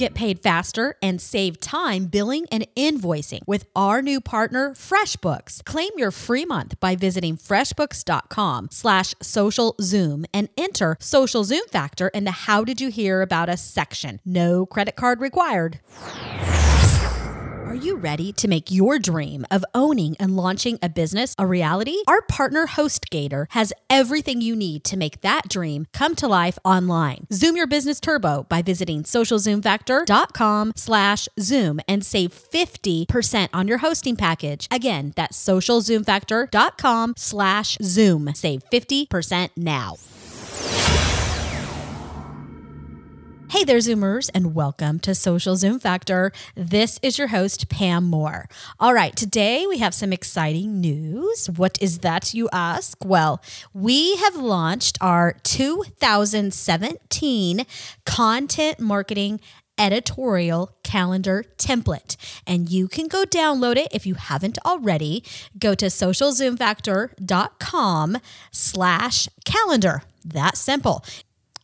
Get paid faster and save time billing and invoicing with our new partner, FreshBooks. Claim your free month by visiting freshbooks.com slash social zoom and enter social zoom factor in the how did you hear about us section. No credit card required. Are you ready to make your dream of owning and launching a business a reality? Our partner HostGator has everything you need to make that dream come to life online. Zoom your business turbo by visiting socialzoomfactor.com slash zoom and save 50% on your hosting package. Again, that's socialzoomfactor.com slash zoom. Save 50% now. Hey there, Zoomers, and welcome to Social Zoom Factor. This is your host, Pam Moore. All right, today we have some exciting news. What is that, you ask? Well, we have launched our 2017 Content Marketing editorial calendar template. And you can go download it if you haven't already. Go to socialzoomfactor.com slash calendar. That simple.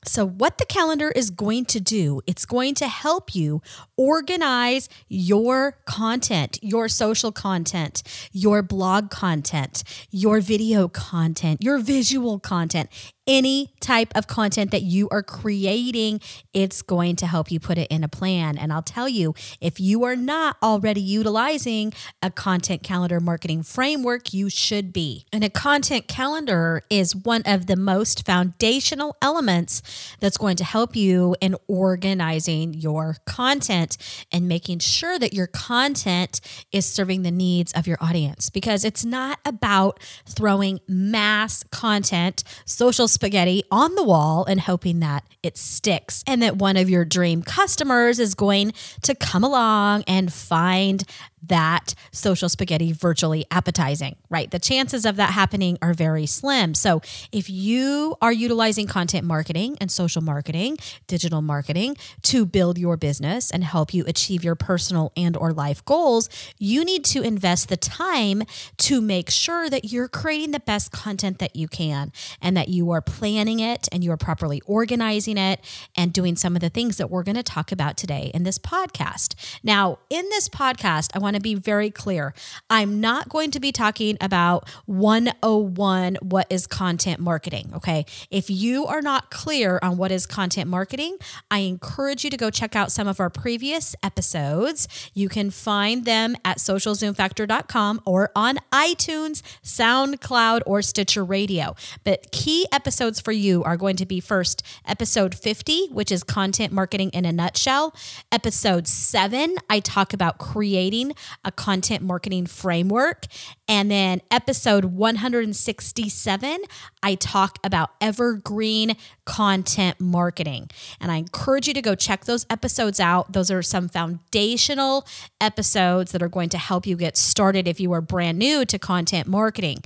So, what the calendar is going to do, it's going to help you organize your content, your social content, your blog content, your video content, your visual content any type of content that you are creating, it's going to help you put it in a plan. And I'll tell you, if you are not already utilizing a content calendar marketing framework, you should be. And a content calendar is one of the most foundational elements that's going to help you in organizing your content and making sure that your content is serving the needs of your audience because it's not about throwing mass content, social spaghetti on the wall and hoping that it sticks and that one of your dream customers is going to come along and find that social spaghetti virtually appetizing, right? The chances of that happening are very slim. So, if you are utilizing content marketing and social marketing, digital marketing to build your business and help you achieve your personal and or life goals, you need to invest the time to make sure that you're creating the best content that you can and that you are planning it and you are properly organizing it and doing some of the things that we're going to talk about today in this podcast. Now, in this podcast, I want to be very clear. I'm not going to be talking about 101 what is content marketing, okay? If you are not clear on what is content marketing, I encourage you to go check out some of our previous episodes. You can find them at socialzoomfactor.com or on iTunes, SoundCloud, or Stitcher Radio. But key episodes for you are going to be first episode 50, which is content marketing in a nutshell. Episode 7, I talk about creating a content marketing framework. And then episode 167, I talk about evergreen content marketing. And I encourage you to go check those episodes out. Those are some foundational episodes that are going to help you get started if you are brand new to content marketing.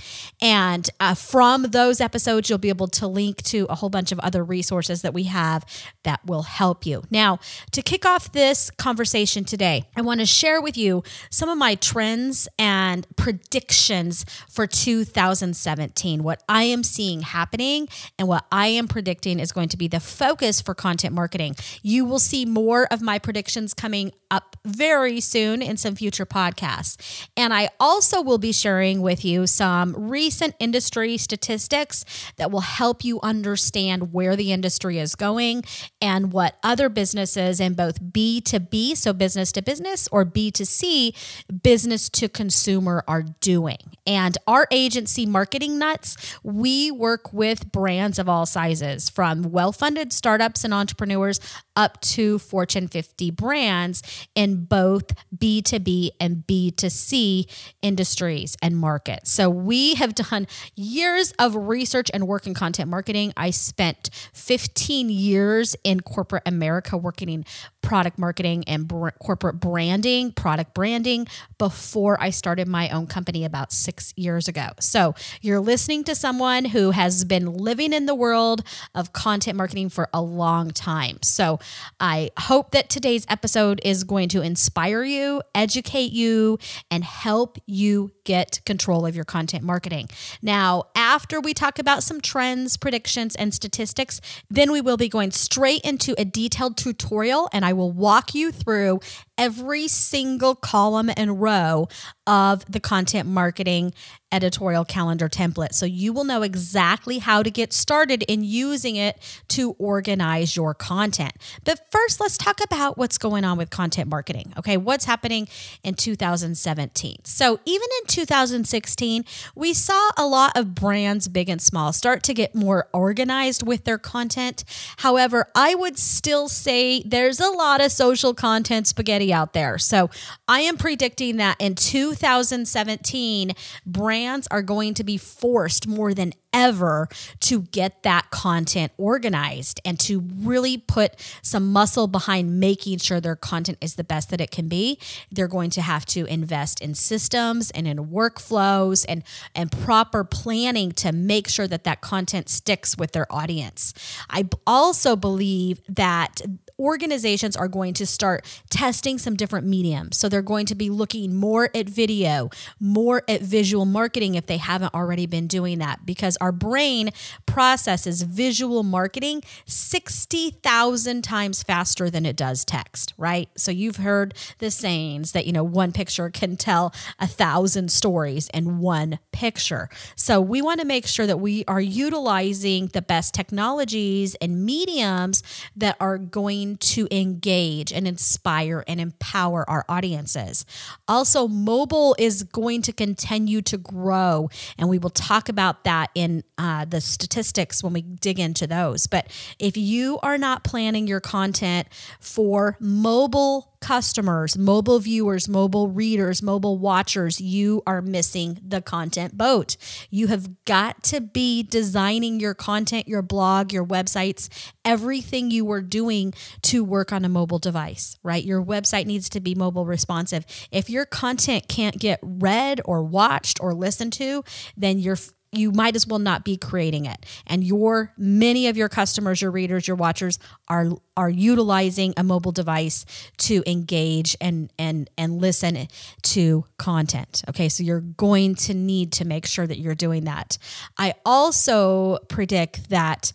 And uh, from those episodes, you'll be able to link to a whole bunch of other resources that we have that will help you. Now, to kick off this conversation today, I want to share with you some of my trends and predictions for 2017, what I am seeing happening and what I am predicting is going to be the focus for content marketing. You will see more of my predictions coming up very soon in some future podcasts. And I also will be sharing with you some recent industry statistics that will help you understand where the industry is going and what other businesses in both B2B, so business to business, or B2C, business to consumer, are doing. And our agency, Marketing Nuts, we work with brands of all sizes from well funded startups and entrepreneurs up to Fortune 50 brands. In both B2B and B2C industries and markets. So we have done years of research and work in content marketing. I spent 15 years in corporate America working in product marketing and br- corporate branding, product branding before I started my own company about six years ago. So you're listening to someone who has been living in the world of content marketing for a long time. So I hope that today's episode is going to inspire you, educate you, and help you get control of your content marketing. Now, after we talk about some trends, predictions, and statistics, then we will be going straight into a detailed tutorial and I will walk you through every single column and row of the content marketing editorial calendar template. So you will know exactly how to get started in using it to organize your content. But first, let's talk about what's going on with content marketing. Okay, what's happening in 2017? So even in 2016, we saw a lot of brands, big and small, start to get more organized with their content. However, I would still say there's a lot of social content spaghetti out there. So I am predicting that in 2017, brands are going to be forced more than ever to get that content organized and to really put some muscle behind making sure their content is the best that it can be. They're going to have to invest in systems and in workflows and and proper planning to make sure that that content sticks with their audience. I also believe that organizations are going to start testing some different mediums. So they're going to be looking more at video, more at visual marketing if they haven't already been doing that because our brain processes visual marketing 60,000 times faster than it does text, right? So you've heard the sayings that, you know, one picture can tell a thousand stories in one picture. So we want to make sure that we are utilizing the best technologies and mediums that are going to engage and inspire and empower our audiences. Also, mobile is going to continue to grow, and we will talk about that in uh, the statistics when we dig into those. But if you are not planning your content for mobile customers, mobile viewers, mobile readers, mobile watchers, you are missing the content boat. You have got to be designing your content, your blog, your websites, everything you are doing to work on a mobile device, right? Your website needs to be mobile responsive. If your content can't get read or watched or listened to, then you're you might as well not be creating it and your many of your customers your readers your watchers are are utilizing a mobile device to engage and and and listen to content okay so you're going to need to make sure that you're doing that i also predict that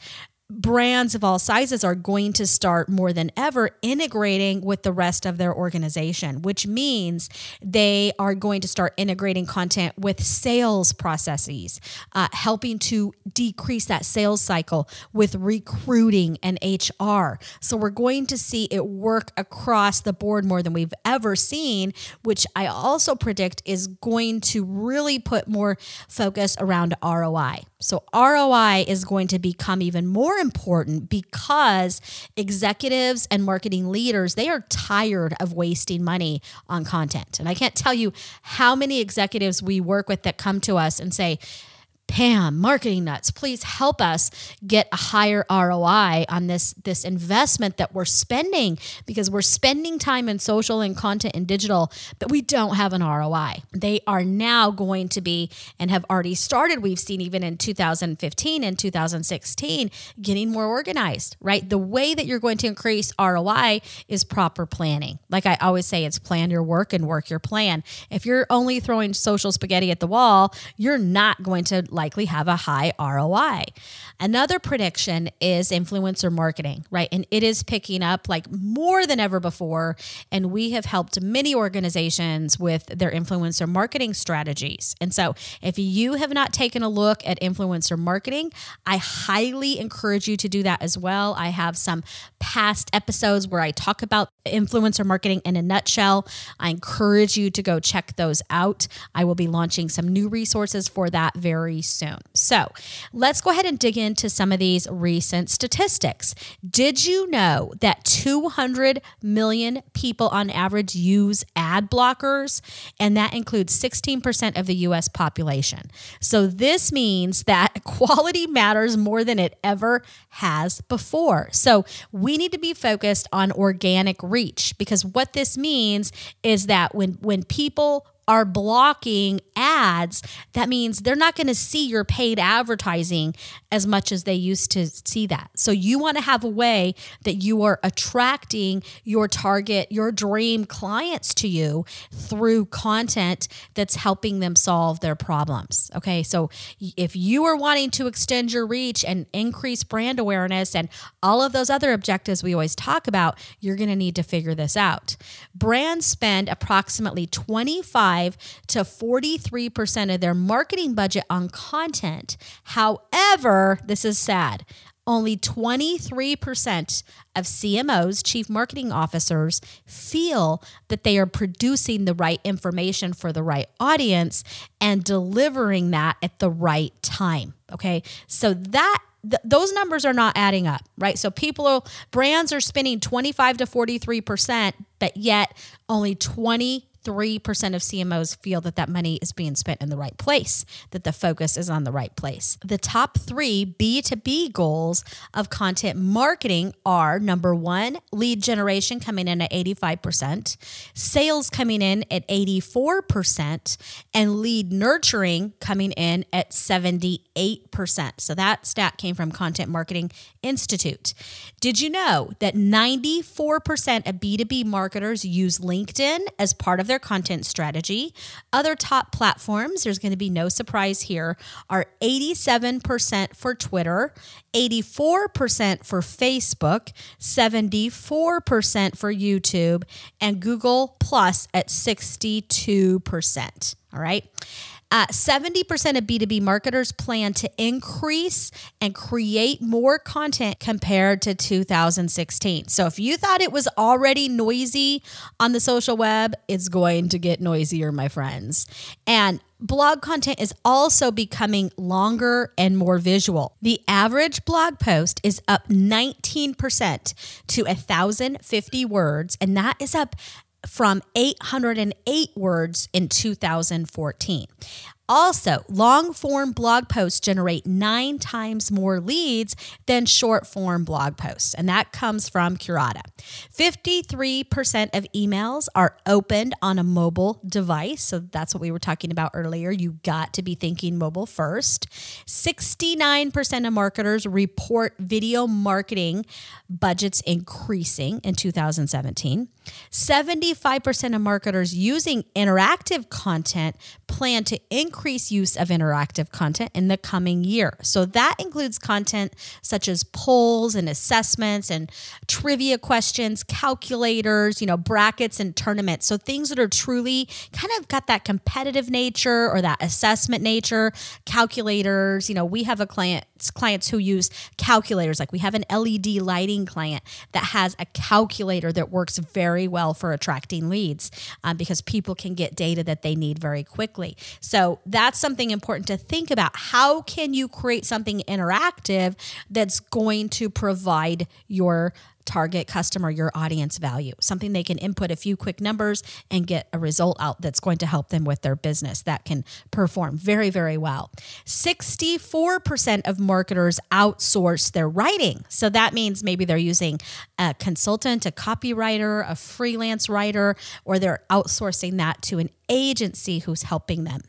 brands of all sizes are going to start more than ever integrating with the rest of their organization, which means they are going to start integrating content with sales processes, uh, helping to decrease that sales cycle with recruiting and HR. So we're going to see it work across the board more than we've ever seen, which I also predict is going to really put more focus around ROI. So ROI is going to become even more important because executives and marketing leaders, they are tired of wasting money on content. And I can't tell you how many executives we work with that come to us and say, Pam, marketing nuts, please help us get a higher ROI on this this investment that we're spending because we're spending time in social and content and digital, but we don't have an ROI. They are now going to be and have already started. We've seen even in 2015 and 2016 getting more organized, right? The way that you're going to increase ROI is proper planning. Like I always say, it's plan your work and work your plan. If you're only throwing social spaghetti at the wall, you're not going to likely have a high ROI. Another prediction is influencer marketing, right? And it is picking up like more than ever before. And we have helped many organizations with their influencer marketing strategies. And so if you have not taken a look at influencer marketing, I highly encourage you to do that as well. I have some past episodes where I talk about influencer marketing in a nutshell. I encourage you to go check those out. I will be launching some new resources for that very soon. So let's go ahead and dig into some of these recent statistics. Did you know that 200 million people on average use ad blockers? And that includes 16% of the US population. So this means that quality matters more than it ever has before. So we need to be focused on organic reach because what this means is that when when people are blocking ads, that means they're not going to see your paid advertising as much as they used to see that. So you want to have a way that you are attracting your target, your dream clients to you through content that's helping them solve their problems. Okay. So if you are wanting to extend your reach and increase brand awareness and all of those other objectives we always talk about, you're going to need to figure this out. Brands spend approximately 25 to 43% of their marketing budget on content. However, this is sad. Only 23% of CMOs, chief marketing officers, feel that they are producing the right information for the right audience and delivering that at the right time. Okay. So that th- those numbers are not adding up, right? So people are, brands are spending 25 to 43%, but yet only 20 3% of CMOs feel that that money is being spent in the right place, that the focus is on the right place. The top three B2B goals of content marketing are number one, lead generation coming in at 85%, sales coming in at 84%, and lead nurturing coming in at 78%. So that stat came from Content Marketing Institute. Did you know that 94% of B2B marketers use LinkedIn as part of their their content strategy. Other top platforms, there's going to be no surprise here, are 87% for Twitter, 84% for Facebook, 74% for YouTube, and Google Plus at 62%. All right. Uh, 70% of B2B marketers plan to increase and create more content compared to 2016. So if you thought it was already noisy on the social web, it's going to get noisier, my friends. And blog content is also becoming longer and more visual. The average blog post is up 19% to 1,050 words, and that is up from 808 words in 2014. Also, long form blog posts generate nine times more leads than short form blog posts, and that comes from Curata. 53% of emails are opened on a mobile device, so that's what we were talking about earlier. You got to be thinking mobile first. 69% of marketers report video marketing budgets increasing in 2017. 75% of marketers using interactive content plan to increase use of interactive content in the coming year. So that includes content such as polls and assessments and trivia questions, calculators, you know, brackets and tournaments. So things that are truly kind of got that competitive nature or that assessment nature, calculators, you know, we have a client clients who use calculators like we have an LED lighting client that has a calculator that works very well for attracting leads um, because people can get data that they need very quickly. So that's something important to think about. How can you create something interactive that's going to provide your target customer, your audience value, something they can input a few quick numbers and get a result out that's going to help them with their business that can perform very, very well. 64% of marketers outsource their writing. So that means maybe they're using a consultant, a copywriter, a freelance writer, or they're outsourcing that to an agency who's helping them.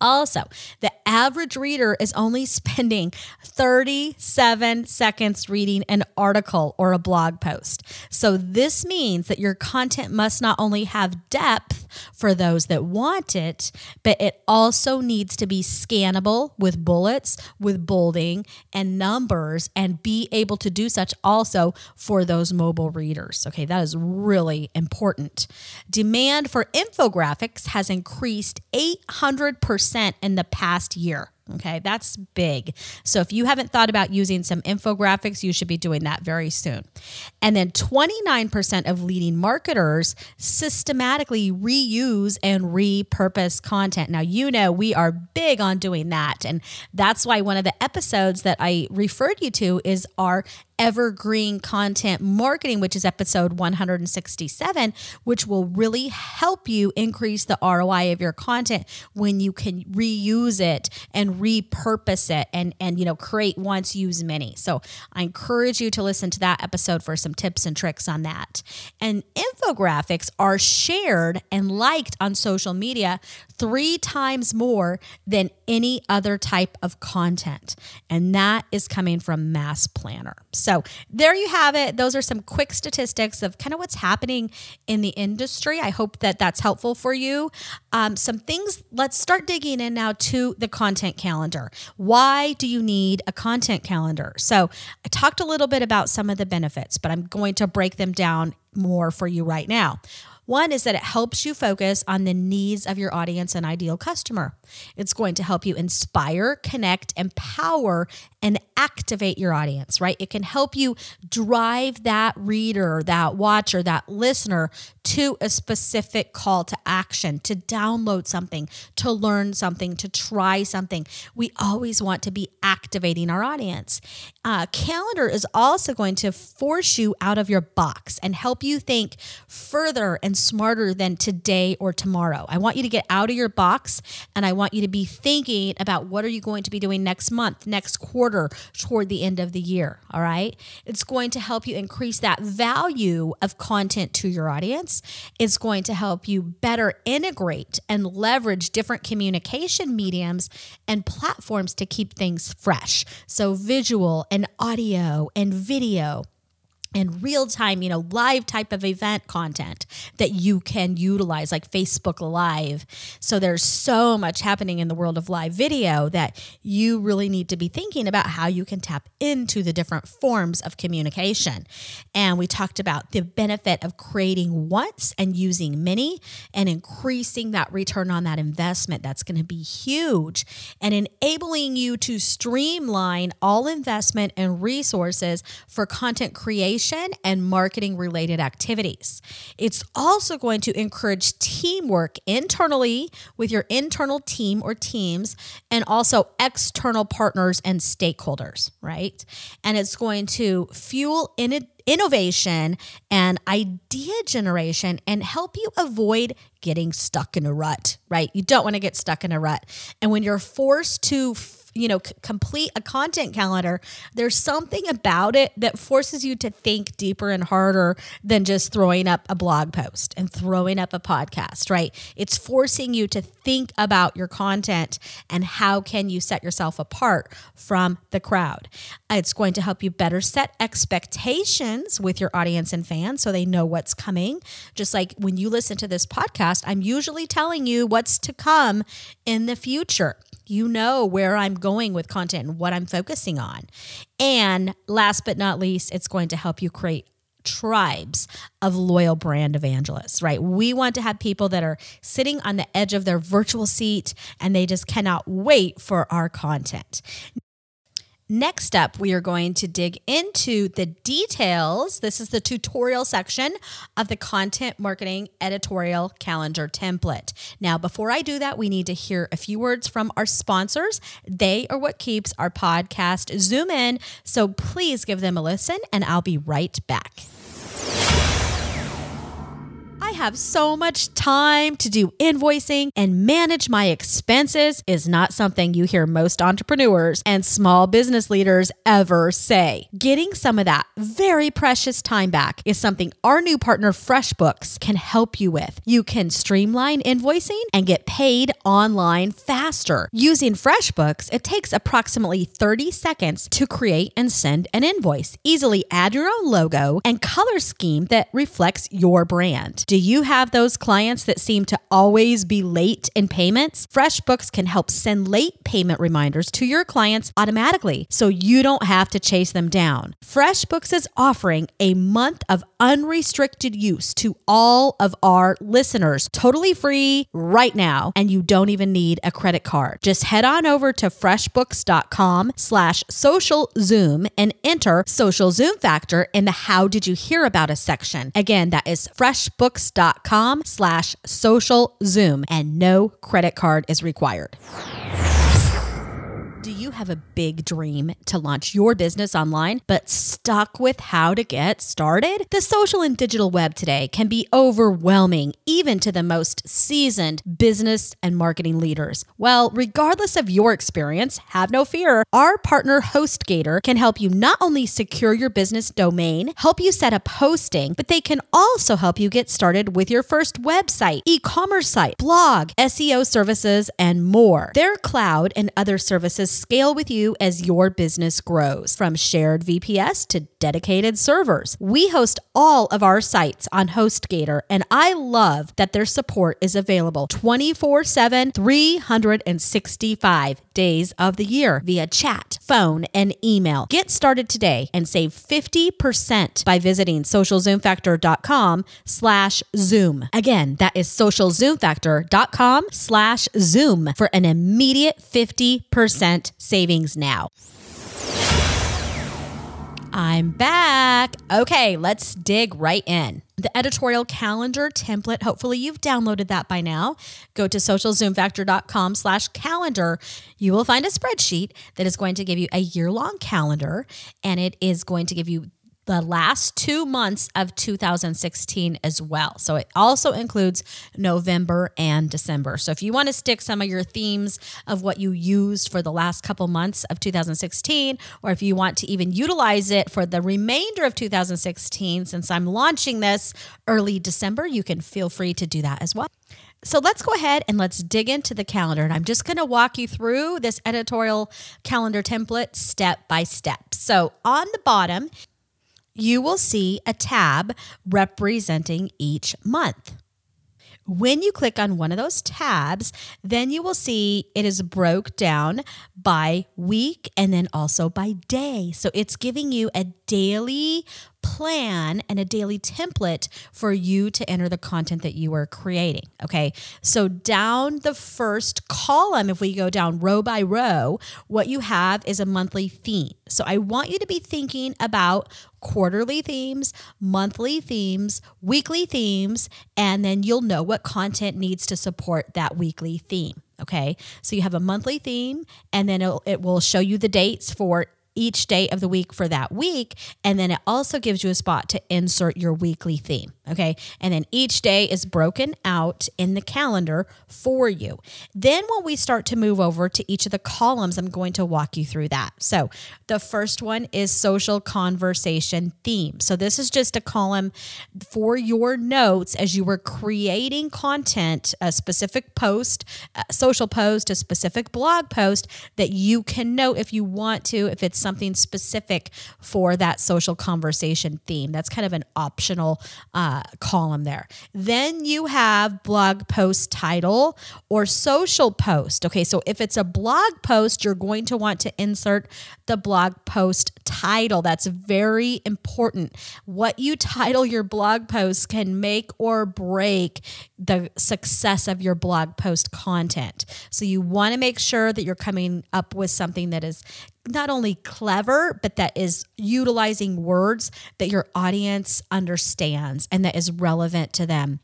Also, the average reader is only spending 37 seconds reading an article or a blog post. So, this means that your content must not only have depth for those that want it, but it also needs to be scannable with bullets, with bolding and numbers, and be able to do such also for those mobile readers. Okay, that is really important. Demand for infographics has increased 800% in the past year. Okay, that's big. So if you haven't thought about using some infographics, you should be doing that very soon. And then 29% of leading marketers systematically reuse and repurpose content. Now, you know, we are big on doing that. And that's why one of the episodes that I referred you to is our evergreen content marketing, which is episode 167, which will really help you increase the ROI of your content when you can reuse it and repurpose it and and you know create once use many. So I encourage you to listen to that episode for some tips and tricks on that. And infographics are shared and liked on social media 3 times more than any other type of content. And that is coming from Mass Planner. So there you have it. Those are some quick statistics of kind of what's happening in the industry. I hope that that's helpful for you. Um, some things, let's start digging in now to the content calendar. Why do you need a content calendar? So I talked a little bit about some of the benefits, but I'm going to break them down more for you right now. One is that it helps you focus on the needs of your audience and ideal customer. It's going to help you inspire, connect, empower, and activate your audience, right? It can help you drive that reader, that watcher, that listener to a specific call to action, to download something, to learn something, to try something. We always want to be activating our audience. Uh, calendar is also going to force you out of your box and help you think further and smarter than today or tomorrow. I want you to get out of your box and I want you to be thinking about what are you going to be doing next month, next quarter, toward the end of the year. All right. It's going to help you increase that value of content to your audience. It's going to help you better integrate and leverage different communication mediums and platforms to keep things fresh. So, visual and audio and video and real time, you know, live type of event content that you can utilize, like Facebook Live. So there's so much happening in the world of live video that you really need to be thinking about how you can tap into the different forms of communication. And we talked about the benefit of creating once and using many and increasing that return on that investment. That's going to be huge and enabling you to streamline all investment and resources for content creation and marketing related activities. It's also going to encourage teamwork internally with your internal team or teams and also external partners and stakeholders, right? And it's going to fuel in innovation and idea generation and help you avoid getting stuck in a rut, right? You don't want to get stuck in a rut. And when you're forced to you know, c- complete a content calendar, there's something about it that forces you to think deeper and harder than just throwing up a blog post and throwing up a podcast, right? It's forcing you to think about your content and how can you set yourself apart from the crowd. It's going to help you better set expectations with your audience and fans so they know what's coming. Just like when you listen to this podcast, I'm usually telling you what's to come in the future. You know where I'm going with content and what I'm focusing on. And last but not least, it's going to help you create tribes of loyal brand evangelists, right? We want to have people that are sitting on the edge of their virtual seat and they just cannot wait for our content. Next up, we are going to dig into the details. This is the tutorial section of the content marketing editorial calendar template. Now, before I do that, we need to hear a few words from our sponsors. They are what keeps our podcast zoom in. So please give them a listen, and I'll be right back. I have so much time to do invoicing and manage my expenses is not something you hear most entrepreneurs and small business leaders ever say. Getting some of that very precious time back is something our new partner FreshBooks can help you with. You can streamline invoicing and get paid online faster. Using FreshBooks, it takes approximately 30 seconds to create and send an invoice. Easily add your own logo and color scheme that reflects your brand. Do you have those clients that seem to always be late in payments? FreshBooks can help send late payment reminders to your clients automatically so you don't have to chase them down. FreshBooks is offering a month of unrestricted use to all of our listeners, totally free right now, and you don't even need a credit card. Just head on over to freshbooks.com slash social zoom and enter social zoom factor in the how did you hear about us section. Again, that is freshbooks.com slash social zoom and no credit card is required. You have a big dream to launch your business online, but stuck with how to get started? The social and digital web today can be overwhelming, even to the most seasoned business and marketing leaders. Well, regardless of your experience, have no fear. Our partner HostGator can help you not only secure your business domain, help you set up hosting, but they can also help you get started with your first website, e commerce site, blog, SEO services, and more. Their cloud and other services scale with you as your business grows, from shared VPS to dedicated servers. We host all of our sites on HostGator, and I love that their support is available 24 7, 365 days of the year via chat, phone, and email. Get started today and save 50% by visiting socialzoomfactor.com slash zoom. Again, that is socialzoomfactor.com slash zoom for an immediate 50% savings now. I'm back. Okay, let's dig right in. The editorial calendar template, hopefully you've downloaded that by now. Go to socialzoomfactor.com slash calendar. You will find a spreadsheet that is going to give you a year-long calendar and it is going to give you the last two months of 2016 as well. So it also includes November and December. So if you want to stick some of your themes of what you used for the last couple months of 2016, or if you want to even utilize it for the remainder of 2016, since I'm launching this early December, you can feel free to do that as well. So let's go ahead and let's dig into the calendar. And I'm just going to walk you through this editorial calendar template step by step. So on the bottom, you will see a tab representing each month. When you click on one of those tabs, then you will see it is broke down by week and then also by day. So it's giving you a daily plan and a daily template for you to enter the content that you are creating. Okay. So, down the first column, if we go down row by row, what you have is a monthly theme. So, I want you to be thinking about quarterly themes, monthly themes, weekly themes, and then you'll know what content needs to support that weekly theme. Okay, so you have a monthly theme, and then it will show you the dates for each day of the week for that week. And then it also gives you a spot to insert your weekly theme. Okay. And then each day is broken out in the calendar for you. Then when we start to move over to each of the columns, I'm going to walk you through that. So the first one is social conversation theme. So this is just a column for your notes as you were creating content, a specific post, a social post, a specific blog post that you can note if you want to, if it's something specific for that social conversation theme. That's kind of an optional uh, column there. Then you have blog post title or social post. Okay, so if it's a blog post, you're going to want to insert the blog post title. That's very important. What you title your blog post can make or break the success of your blog post content. So you want to make sure that you're coming up with something that is not only clever, but that is utilizing words that your audience understands and that is relevant to them.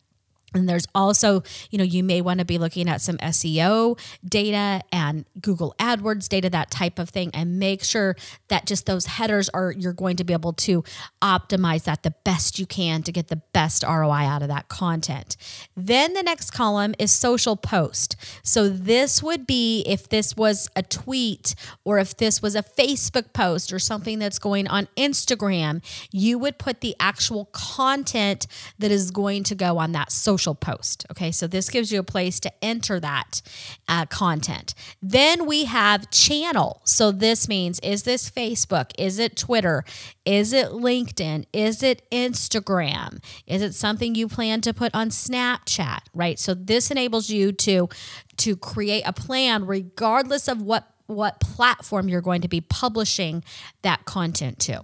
And there's also, you know, you may want to be looking at some SEO data and Google AdWords data, that type of thing, and make sure that just those headers are, you're going to be able to optimize that the best you can to get the best ROI out of that content. Then the next column is social post. So this would be if this was a tweet or if this was a Facebook post or something that's going on Instagram, you would put the actual content that is going to go on that social social post. Okay, so this gives you a place to enter that uh, content. Then we have channel. So this means is this Facebook? Is it Twitter? Is it LinkedIn? Is it Instagram? Is it something you plan to put on Snapchat? Right. So this enables you to to create a plan regardless of what what platform you're going to be publishing that content to.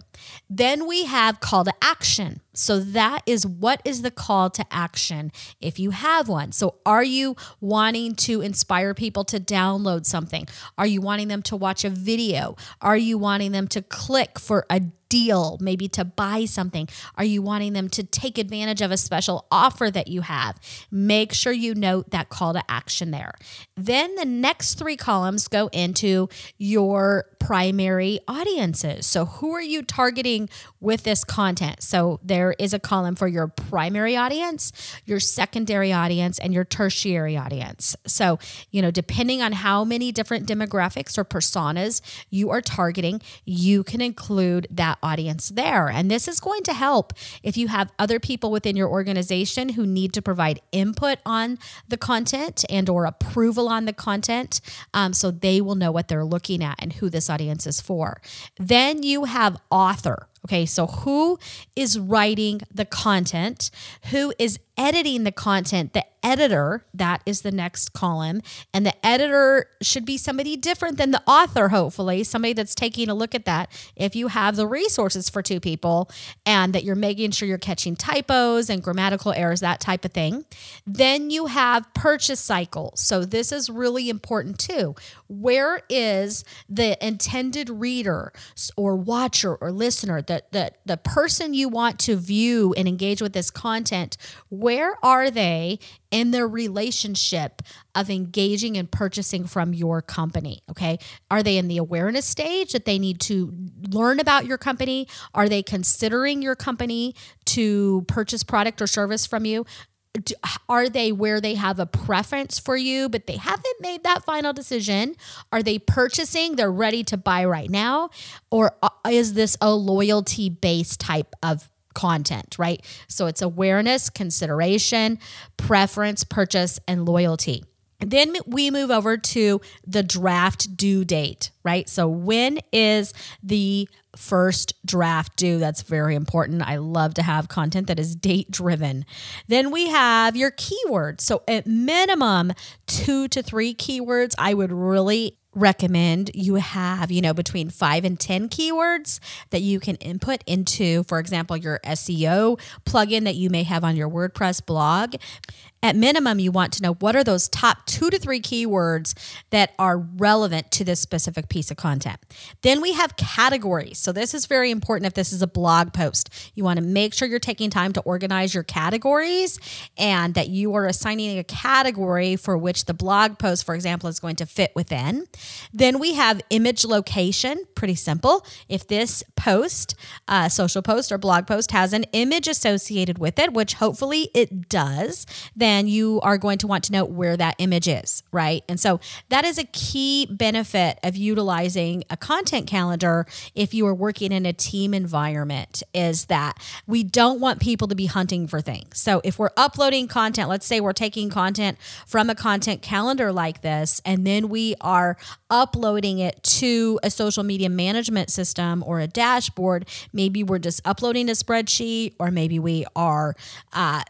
Then we have call to action. So that is what is the call to action if you have one. So are you wanting to inspire people to download something? Are you wanting them to watch a video? Are you wanting them to click for a deal, maybe to buy something? Are you wanting them to take advantage of a special offer that you have? Make sure you note that call to action there. Then the next three columns go into your primary audiences. So, who are you targeting with this content? So, there is a column for your primary audience, your secondary audience, and your tertiary audience. So, you know, depending on how many different demographics or personas you are targeting, you can include that audience there. And this is going to help if you have other people within your organization who need to provide input on the content and or approval on the content um, so they will know what they're looking at and who this audience is for. Then you have author. Okay, so who is writing the content? Who is editing the content? The editor, that is the next column. And the editor should be somebody different than the author, hopefully, somebody that's taking a look at that. If you have the resources for two people and that you're making sure you're catching typos and grammatical errors, that type of thing. Then you have purchase cycle. So this is really important too. Where is the intended reader or watcher or listener? the, the, the person you want to view and engage with this content, where are they in their relationship of engaging and purchasing from your company? Okay. Are they in the awareness stage that they need to learn about your company? Are they considering your company to purchase product or service from you? are they where they have a preference for you but they haven't made that final decision are they purchasing they're ready to buy right now or uh, is this a loyalty based type of content right so it's awareness consideration preference purchase and loyalty then we move over to the draft due date, right? So, when is the first draft due? That's very important. I love to have content that is date driven. Then we have your keywords. So, at minimum, two to three keywords, I would really recommend you have, you know, between five and 10 keywords that you can input into, for example, your SEO plugin that you may have on your WordPress blog at minimum, you want to know what are those top two to three keywords that are relevant to this specific piece of content. Then we have categories. So, this is very important if this is a blog post. You want to make sure you're taking time to organize your categories and that you are assigning a category for which the blog post, for example, is going to fit within. Then we have image location, pretty simple. If this post, uh, social post or blog post, has an image associated with it, which hopefully it does, then then you are going to want to know where that image is, right? And so that is a key benefit of utilizing a content calendar if you are working in a team environment is that we don't want people to be hunting for things. So if we're uploading content, let's say we're taking content from a content calendar like this and then we are uploading it to a social media management system or a dashboard, maybe we're just uploading a spreadsheet or maybe we are uh,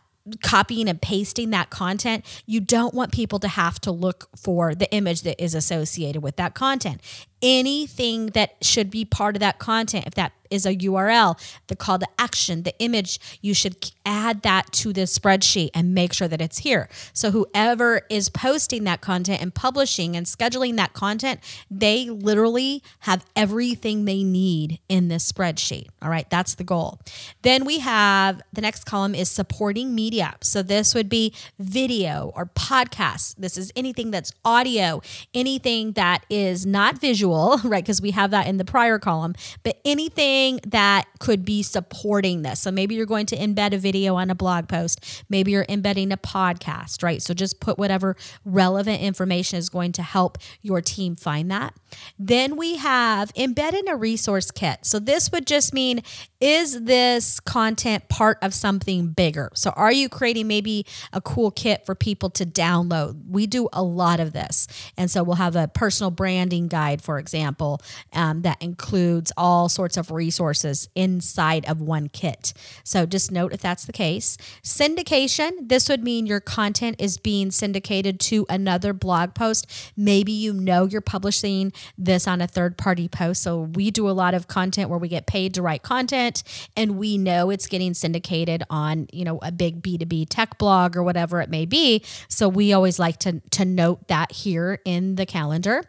copying and pasting that content, you don't want people to have to look for the image that is associated with that content. Anything that should be part of that content, if that is a URL, the call to action, the image, you should add that to the spreadsheet and make sure that it's here. So whoever is posting that content and publishing and scheduling that content, they literally have everything they need in this spreadsheet. All right, that's the goal. Then we have the next column is supporting media. So this would be video or podcasts. This is anything that's audio, anything that is not visual right? Because we have that in the prior column, but anything that could be supporting this. So maybe you're going to embed a video on a blog post, maybe you're embedding a podcast, right? So just put whatever relevant information is going to help your team find that. Then we have embed in a resource kit. So this would just mean is this content part of something bigger? So are you creating maybe a cool kit for people to download? We do a lot of this. And so we'll have a personal branding guide, for example, um, that includes all sorts of resources inside of one kit. So just note if that's the case. Syndication, this would mean your content is being syndicated to another blog post. Maybe you know you're publishing this on a third party post. So we do a lot of content where we get paid to write content and we know it's getting syndicated on, you know, a big B2B tech blog or whatever it may be. So we always like to, to note that here in the calendar.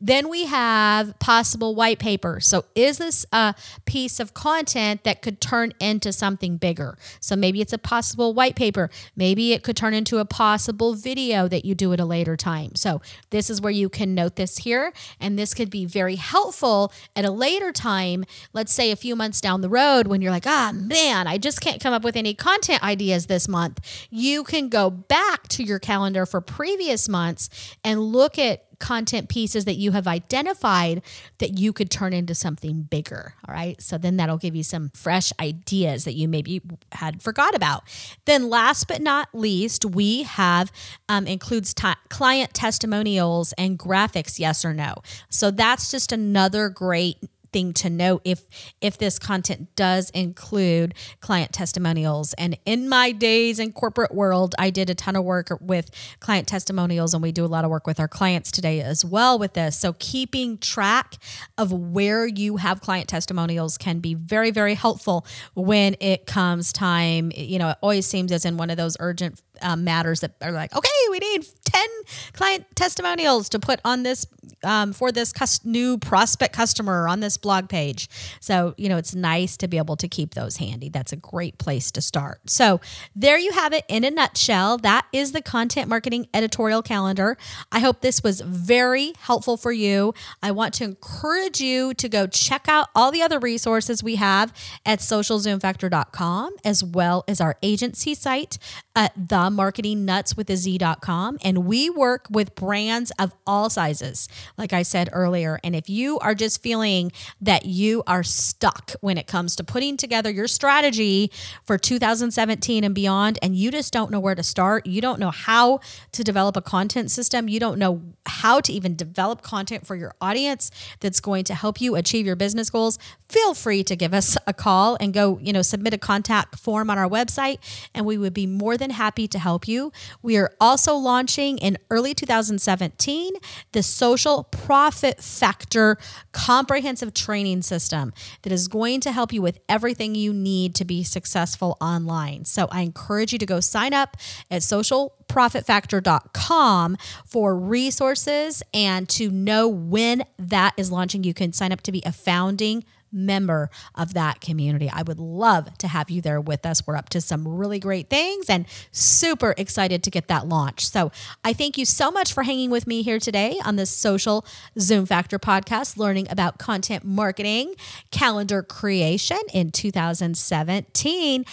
Then we have possible white paper. So is this a piece of content that could turn into something bigger? So maybe it's a possible white paper. Maybe it could turn into a possible video that you do at a later time. So this is where you can note this here. And this could be very helpful at a later time. Let's say a few months down the road when you're like, ah, man, I just can't come up with any content ideas this month. You can go back to your calendar for previous months and look at content pieces that you have identified that you could turn into something bigger. All right. So then that'll give you some fresh ideas that you maybe had forgot about. Then, last but not least, we have um, includes t- client testimonials and graphics, yes or no. So that's just another great thing to note if if this content does include client testimonials. And in my days in corporate world I did a ton of work with client testimonials and we do a lot of work with our clients today as well with this. So keeping track of where you have client testimonials can be very very helpful when it comes time. You know it always seems as in one of those urgent um, matters that are like, okay, we need 10 client testimonials to put on this um, for this cus- new prospect customer on this blog page. So, you know, it's nice to be able to keep those handy. That's a great place to start. So, there you have it in a nutshell. That is the content marketing editorial calendar. I hope this was very helpful for you. I want to encourage you to go check out all the other resources we have at socialzoomfactor.com as well as our agency site at the marketingnutswithaz.com. And we work with brands of all sizes, like I said earlier. And if you are just feeling that you are stuck when it comes to putting together your strategy for 2017 and beyond, and you just don't know where to start, you don't know how to develop a content system, you don't know how to even develop content for your audience that's going to help you achieve your business goals, feel free to give us a call and go, you know, submit a contact form on our website, and we would be more than happy to help you. We are also launching in early 2017 the Social Profit Factor comprehensive training system that is going to help you with everything you need to be successful online. So I encourage you to go sign up at socialprofitfactor.com for resources and to know when that is launching. You can sign up to be a founding member of that community. I would love to have you there with us. We're up to some really great things and super excited to get that launched. So I thank you so much for hanging with me here today on this Social Zoom Factor podcast, learning about content marketing, calendar creation in 2017.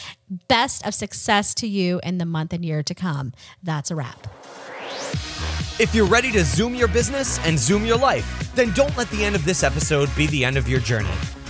Best of success to you in the month and year to come. That's a wrap. If you're ready to zoom your business and zoom your life, then don't let the end of this episode be the end of your journey.